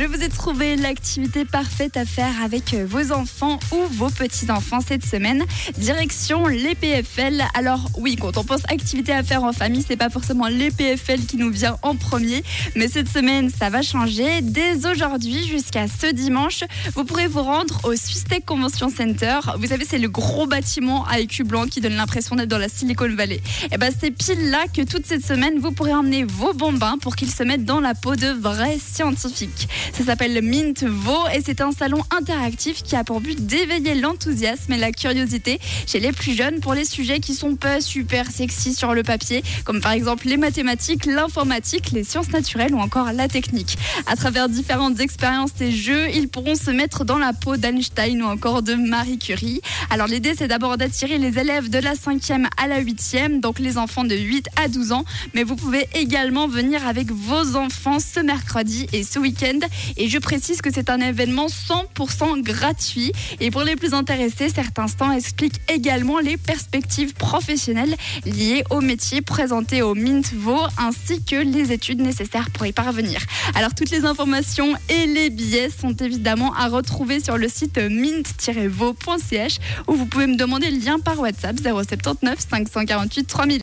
Je vous ai trouvé l'activité parfaite à faire avec vos enfants ou vos petits-enfants cette semaine. Direction les PFL. Alors oui, quand on pense activité à faire en famille, c'est pas forcément les PFL qui nous vient en premier, mais cette semaine, ça va changer. Dès aujourd'hui jusqu'à ce dimanche, vous pourrez vous rendre au Swiss Tech Convention Center. Vous savez, c'est le gros bâtiment à écu blanc qui donne l'impression d'être dans la Silicon Valley. Et ben c'est pile là que toute cette semaine, vous pourrez emmener vos bambins pour qu'ils se mettent dans la peau de vrais scientifiques. Ça s'appelle Mint Vo et c'est un salon interactif qui a pour but d'éveiller l'enthousiasme et la curiosité chez les plus jeunes pour les sujets qui sont pas super sexy sur le papier, comme par exemple les mathématiques, l'informatique, les sciences naturelles ou encore la technique. À travers différentes expériences et jeux, ils pourront se mettre dans la peau d'Einstein ou encore de Marie Curie. Alors l'idée c'est d'abord d'attirer les élèves de la 5e à la 8e, donc les enfants de 8 à 12 ans, mais vous pouvez également venir avec vos enfants ce mercredi et ce week-end. Et je précise que c'est un événement 100% gratuit. Et pour les plus intéressés, certains stands expliquent également les perspectives professionnelles liées au métier présenté au Mintvo ainsi que les études nécessaires pour y parvenir. Alors toutes les informations et les billets sont évidemment à retrouver sur le site mint-vo.ch où vous pouvez me demander le lien par WhatsApp 079 548 3000.